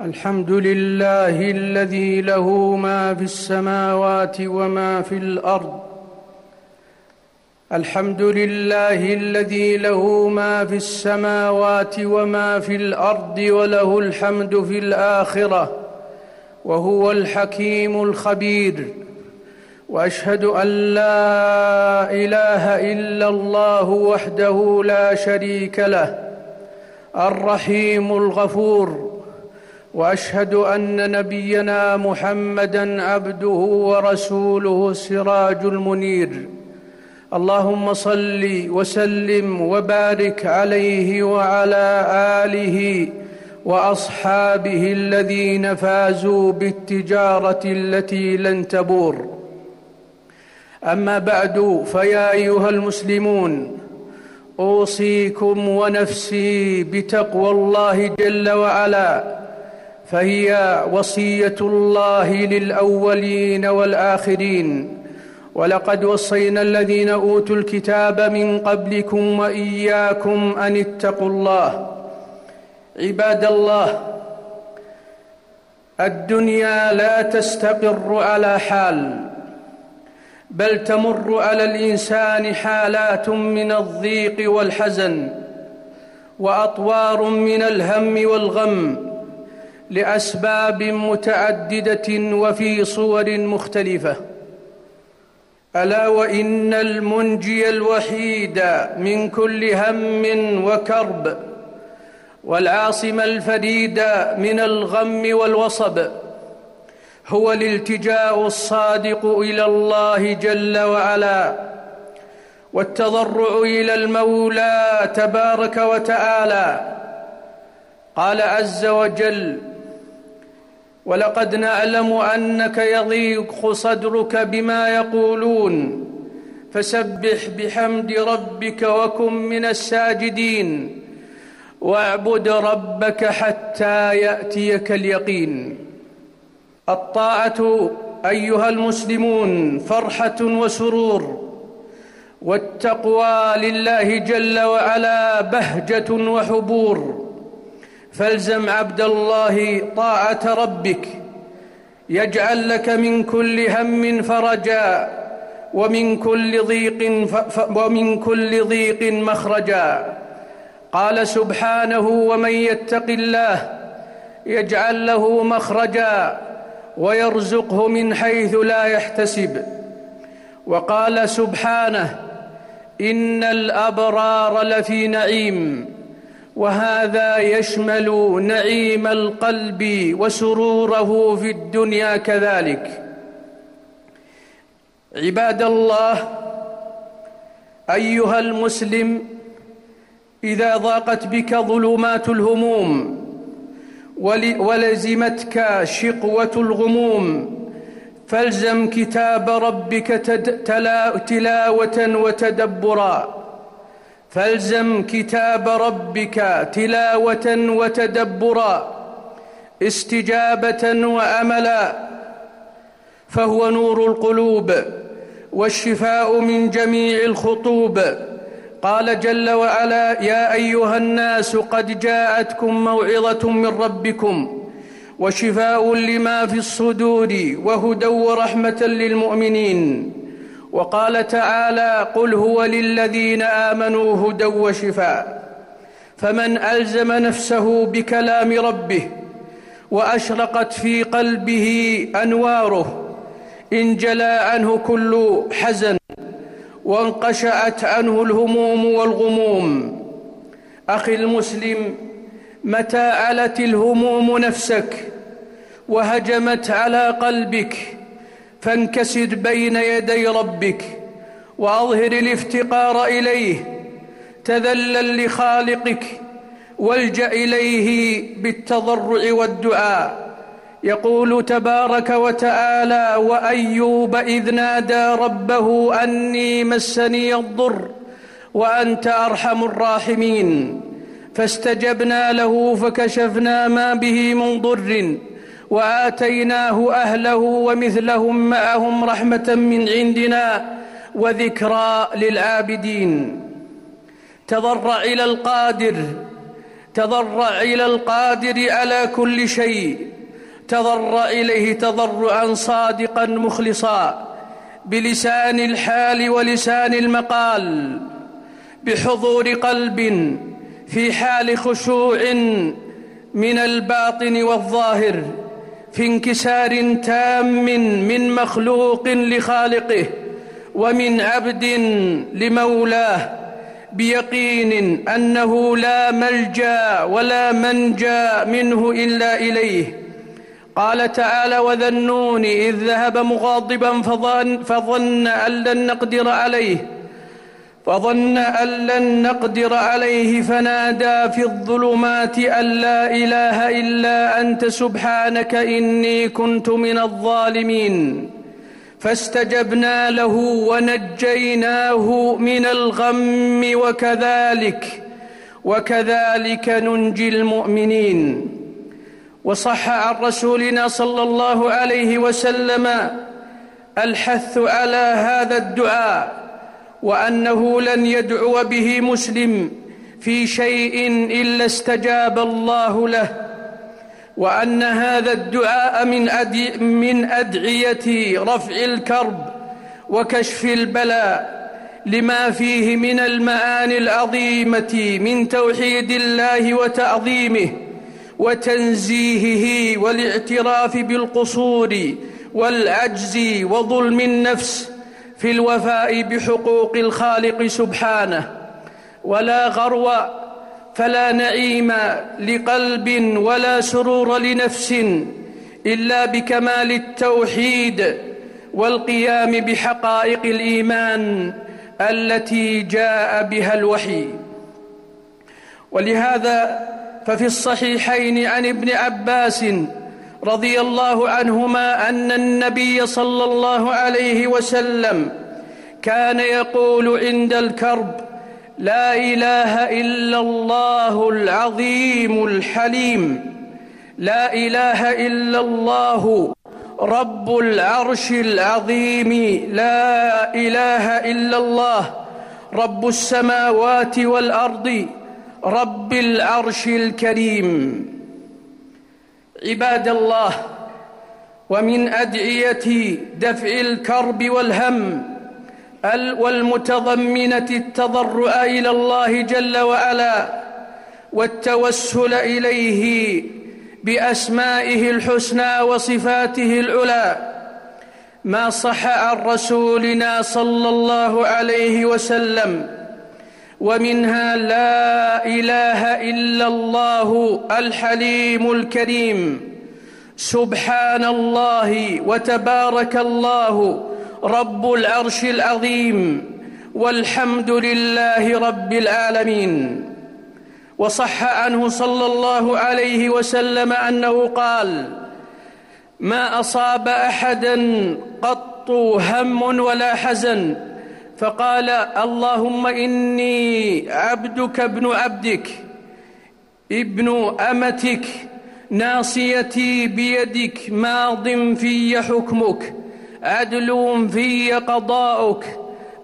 الحمد لله الذي له ما في السماوات وما في الأرض. الحمد لله الذي له ما في السماوات وما في الأرض وله الحمد في الآخرة وهو الحكيم الخبير. وأشهد أن لا إله إلا الله وحده لا شريك له الرحيم الغفور. وأشهد أن نبينا محمدا عبده ورسوله السراج المنير. اللهم صل وسلم وبارك عليه وعلى آله وأصحابه الذين فازوا بالتجارة التي لن تبور. أما بعد فيا أيها المسلمون أوصيكم ونفسي بتقوى الله جل وعلا. فهي وصية الله للأولين والآخرين. ولقد وصينا الذين أوتوا الكتاب من قبلكم وإياكم أن اتقوا الله. عباد الله الدنيا لا تستقر على حال بل تمر على الإنسان حالات من الضيق والحزن وأطوار من الهم والغم. لأسباب متعددة وفي صور مختلفة. ألا وإن المنجي الوحيد من كل هم وكرب والعاصم الفريد من الغم والوصب هو الالتجاء الصادق إلى الله جل وعلا والتضرع إلى المولى تبارك وتعالى. قال عز وجل ولقد نعلم أنك يضيق صدرك بما يقولون. فسبح بحمد ربك وكن من الساجدين. واعبد ربك حتى يأتيك اليقين. الطاعة أيها المسلمون فرحة وسرور. والتقوى لله جل وعلا بهجة وحبور. فالزم عبد الله طاعة ربك يجعل لك من كل هم فرجا ومن كل ضيق ومن كل ضيق مخرجا. قال سبحانه ومن يتق الله يجعل له مخرجا ويرزقه من حيث لا يحتسب. وقال سبحانه إن الأبرار لفي نعيم. وهذا يشمل نعيم القلب وسروره في الدنيا كذلك. عباد الله أيها المسلم إذا ضاقت بك ظلمات الهموم ولزمتك شقوة الغموم فالزم كتاب ربك تلاوة وتدبرا. فالزم كتاب ربك تلاوة وتدبرا استجابة وأملا فهو نور القلوب والشفاء من جميع الخطوب. قال جل وعلا يا أيها الناس قد جاءتكم موعظة من ربكم وشفاء لما في الصدور وهدى ورحمة للمؤمنين. وقال تعالى قل هو للذين آمنوا هدى وشفاء فمن ألزم نفسه بكلام ربه وأشرقت في قلبه أنواره انجلى عنه كل حزن وانقشعت عنه الهموم والغموم أخي المسلم متى علت الهموم نفسك وهجمت على قلبك فانكسر بين يدي ربك وأظهر الافتقار إليه. تذلل لخالقك والجأ إليه بالتضرع والدعاء. يقول تبارك وتعالى وأيوب إذ نادى ربه أني مسني الضر وأنت أرحم الراحمين. فاستجبنا له فكشفنا ما به من ضر. وآتيناه أهله ومثلهم معهم رحمة من عندنا وذكرى للعابدين. تضرع إلى القادر تضرع إلى القادر على كل شيء. تضرع إليه تضرعا صادقا مخلصا بلسان الحال ولسان المقال بحضور قلب في حال خشوع من الباطن والظاهر. في انكسار تام من مخلوق لخالقه ومن عبد لمولاه بيقين أنه لا ملجأ ولا منجأ منه إلا إليه. قال تعالى وذا النون إذ ذهب مغاضبا فظن, فظن أن لن نقدر عليه فظن أن لن نقدر عليه فنادى في الظلمات أن لا إله إلا أنت سبحانك إني كنت من الظالمين. فاستجبنا له ونجيناه من الغم وكذلك وكذلك ننجي المؤمنين. وصح عن رسولنا صلى الله عليه وسلم الحث على هذا الدعاء. وأنه لن يدعو به مسلم في شيء إلا استجاب الله له وأن هذا الدعاء من أدي من أدعية رفع الكرب وكشف البلاء لما فيه من المعاني العظيمة من توحيد الله وتعظيمه وتنزيهه والاعتراف بالقصور والعجز وظلم النفس في الوفاء بحقوق الخالق سبحانه ولا غرو فلا نعيم لقلب ولا سرور لنفس إلا بكمال التوحيد والقيام بحقائق الإيمان التي جاء بها الوحي. ولهذا ففي الصحيحين عن ابن عباس رضي الله عنهما أن النبي صلى الله عليه وسلم كان يقول عند الكرب لا إله إلا الله العظيم الحليم لا إله إلا الله رب العرش العظيم لا إله إلا الله رب السماوات والأرض رب العرش الكريم. عباد الله ومن أدعية دفع الكرب والهم والمتضمنة التضرع إلى الله جل وعلا والتوسل إليه بأسمائه الحسنى وصفاته العلى ما صح عن رسولنا صلى الله عليه وسلم ومنها لا إله إلا الله الحليم الكريم. سبحان الله وتبارك الله رب العرش العظيم. والحمد لله رب العالمين. وصح عنه صلى الله عليه وسلم أنه قال ما أصاب أحدا قط هم ولا حزن فقال اللهم إني عبدك ابن عبدك ابن أمتك ناصيتي بيدك ماض في حكمك عدل في قضاؤك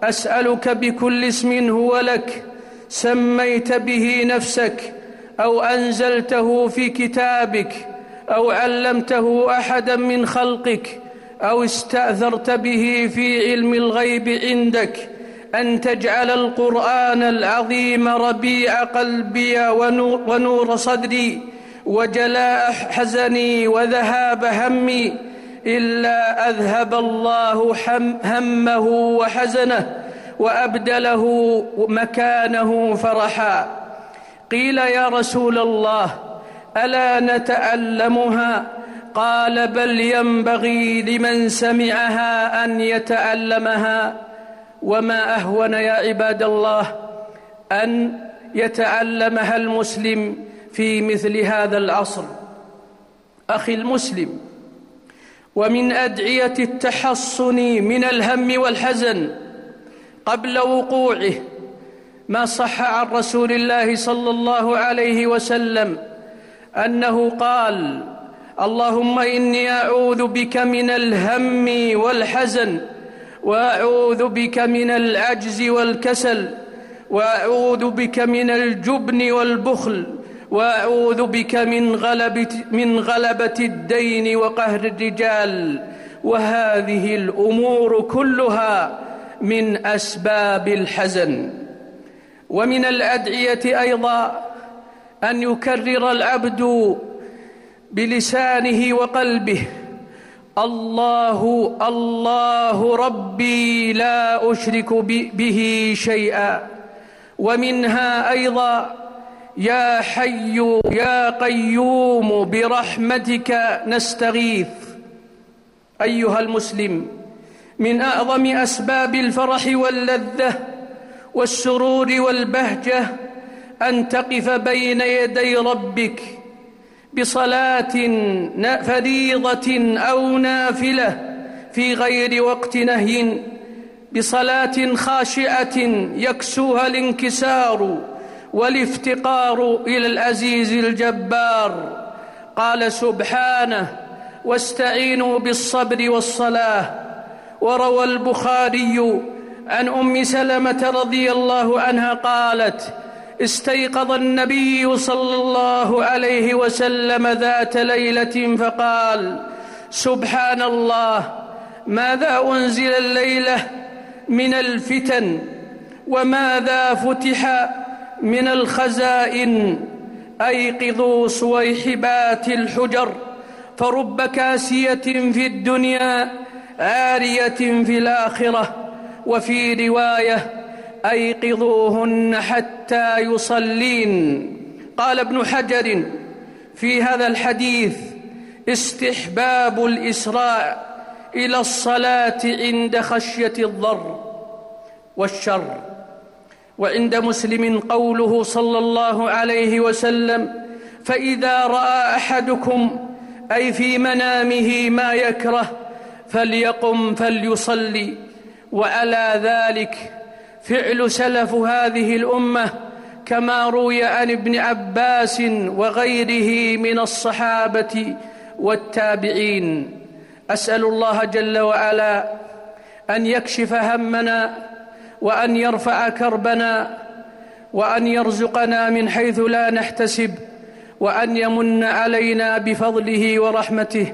أسألك بكل اسم هو لك سميت به نفسك أو أنزلته في كتابك أو علمته أحدا من خلقك أو استأثرت به في علم الغيب عندك أن تجعل القرآن العظيم ربيع قلبي ونور, صدري وجلاء حزني وذهاب همي إلا أذهب الله همه وحزنه وأبدله مكانه فرحا. قيل يا رسول الله ألا نتألمها؟ قال بل ينبغي لمن سمعها أن يتعلمها وما أهون يا عباد الله أن يتعلمها المسلم في مثل هذا العصر أخي المسلم ومن أدعية التحصن من الهم والحزن قبل وقوعه ما صح عن رسول الله صلى الله عليه وسلم أنه قال اللهم إني أعوذ بك من الهم والحزن وأعوذ بك من العجز والكسل وأعوذ بك من الجبن والبخل وأعوذ بك من غلبه من غلبة الدين وقهر الرجال. وهذه الأمور كلها من أسباب الحزن. ومن الأدعية أيضا أن يكرر العبد بلسانه وقلبه. الله الله ربي لا أشرك به شيئا. ومنها أيضا يا حي يا قيوم برحمتك نستغيث. أيها المسلم من أعظم أسباب الفرح واللذة والسرور والبهجة أن تقف بين يدي ربك بصلاة فريضة أو نافلة في غير وقت نهي بصلاة خاشعة يكسوها الانكسار والافتقار إلى العزيز الجبار. قال سبحانه واستعينوا بالصبر والصلاة. وروى البخاري عن أم سلمة رضي الله عنها قالت استيقظ النبي صلى الله عليه وسلم ذات ليلة فقال سبحان الله ماذا أنزل الليلة من الفتن؟ وماذا فتح من الخزائن؟ أيقظوا صويحبات الحجر فرب كاسية في الدنيا عاريه في الآخرة. وفي رواية أيقظوهن حتى يصلين. قال ابن حجر في هذا الحديث استحباب الاسراع إلى الصلاة عند خشية الضر والشر. وعند مسلم قوله صلى الله عليه وسلم فإذا رأى أحدكم أي في منامه ما يكره فليقم فليصلي. وعلى ذلك فعل سلف هذه الأمة كما روي عن ابن عباس وغيره من الصحابة والتابعين. أسأل الله جل وعلا أن يكشف همنا وأن يرفع كربنا وأن يرزقنا من حيث لا نحتسب وأن يمن علينا بفضله ورحمته.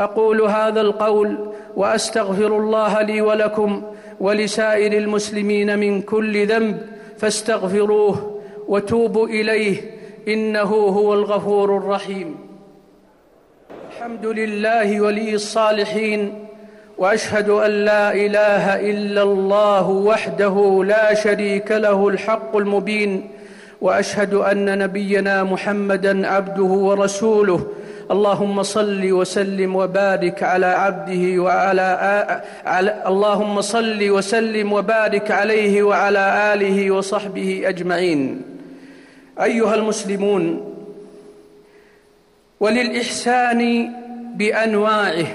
أقول هذا القول وأستغفر الله لي ولكم ولسائر المسلمين من كل ذنب فاستغفروه وتوبوا إليه إنه هو الغفور الرحيم. الحمد لله ولي الصالحين وأشهد أن لا إله إلا الله وحده لا شريك له الحق المبين وأشهد أن نبينا محمدا عبده ورسوله اللهم صل وسلم وبارك على عبده وعلى على اللهم صل وسلم وبارك عليه وعلى آله وصحبه أجمعين. أيها المسلمون وللإحسان بأنواعه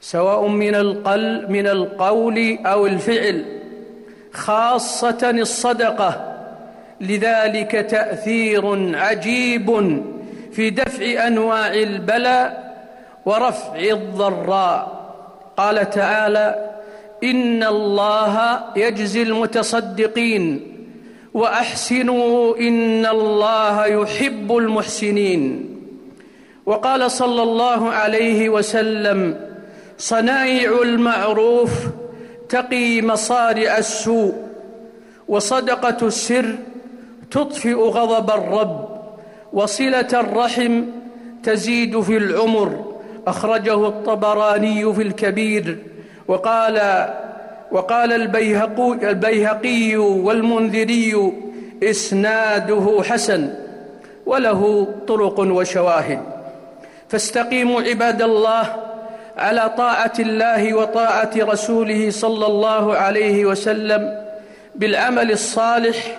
سواء من القل من القول أو الفعل خاصة الصدقة لذلك تأثير عجيب في دفع أنواع البلاء ورفع الضراء. قال تعالى إن الله يجزي المتصدقين وأحسنوا إن الله يحب المحسنين. وقال صلى الله عليه وسلم صنائع المعروف تقي مصارع السوء وصدقة السر تطفئ غضب الرب. وصلة الرحم تزيد في العمر أخرجه الطبراني في الكبير وقال وقال البيهقي, والمنذري إسناده حسن وله طرق وشواهد. فاستقيموا عباد الله على طاعة الله وطاعة رسوله صلى الله عليه وسلم بالعمل الصالح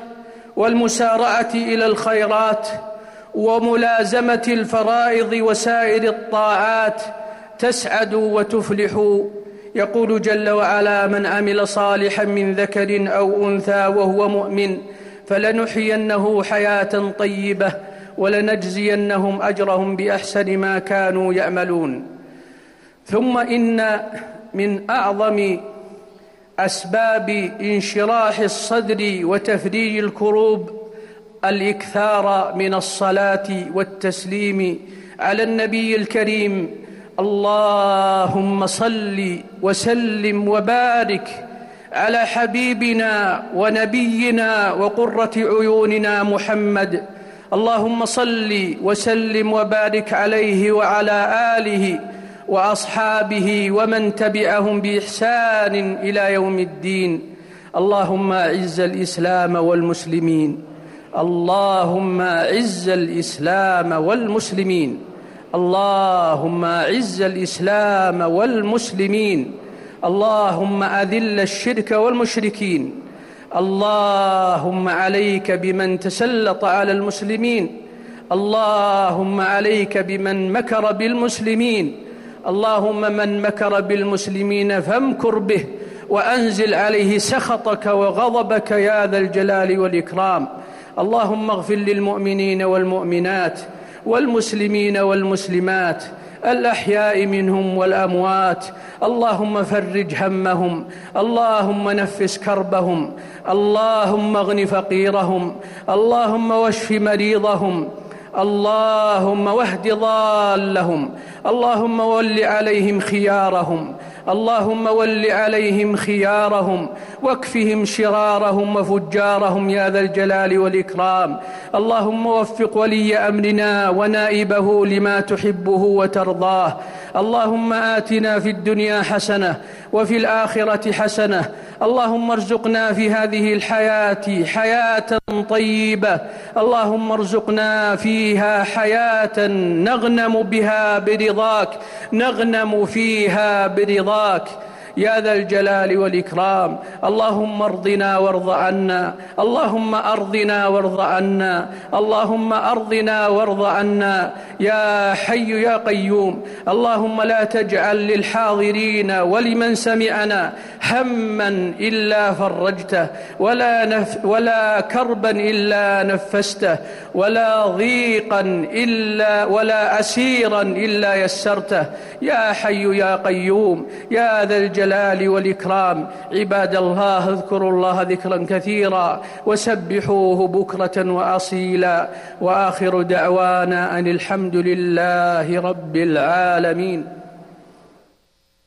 والمسارعة إلى الخيرات وملازمة الفرائض وسائر الطاعات تسعدوا وتفلحوا يقول جل وعلا من عمل صالحا من ذكر أو أنثى وهو مؤمن فلنحيينه حياة طيبة ولنجزينهم أجرهم بأحسن ما كانوا يعملون. ثم إن من أعظم أسباب انشراح الصدر وتفريج الكروب الإكثار من الصلاة والتسليم على النبي الكريم. اللهم صل وسلم وبارك على حبيبنا ونبينا وقرة عيوننا محمد. اللهم صل وسلم وبارك عليه وعلى آله وأصحابه ومن تبعهم بإحسان إلى يوم الدين. اللهم أعز الإسلام والمسلمين. اللهم اعز الإسلام والمسلمين. اللهم اعز الإسلام والمسلمين. اللهم أذل الشرك والمشركين. اللهم عليك بمن تسلط على المسلمين. اللهم عليك بمن مكر بالمسلمين. اللهم من مكر بالمسلمين فامكر به وأنزل عليه سخطك وغضبك يا ذا الجلال والإكرام. اللهم اغفر للمؤمنين والمؤمنات والمسلمين والمسلمات الأحياء منهم والأموات اللهم فرج همهم اللهم نفس كربهم اللهم اغن فقيرهم اللهم واشف مريضهم اللهم واهد ضالهم اللهم ول عليهم خيارهم اللهم ول عليهم خيارهم واكفهم شرارهم وفجارهم يا ذا الجلال والإكرام. اللهم وفق ولي أمرنا ونائبه لما تحبه وترضاه. اللهم آتنا في الدنيا حسنة وفي الآخرة حسنة. اللهم ارزقنا في هذه الحياة حياة طيبة. اللهم ارزقنا فيها حياة نغنم بها برضاك نغنم فيها برضاك. work يا ذا الجلال والإكرام. اللهم ارضنا وارض عنا. اللهم أرضنا وارض عنا. اللهم أرضنا وارض عنا. يا حي يا قيوم. اللهم لا تجعل للحاضرين ولمن سمعنا هما إلا فرجته ولا, نف ولا كربا إلا نفسته ولا ضيقا إلا ولا أسيرا إلا يسرته. يا حي يا قيوم. يا ذا الجلال والإكرام. عباد الله اذكروا الله ذكرا كثيرا وسبحوه بكرة وأصيلا. وآخر دعوانا أن الحمد لله رب العالمين.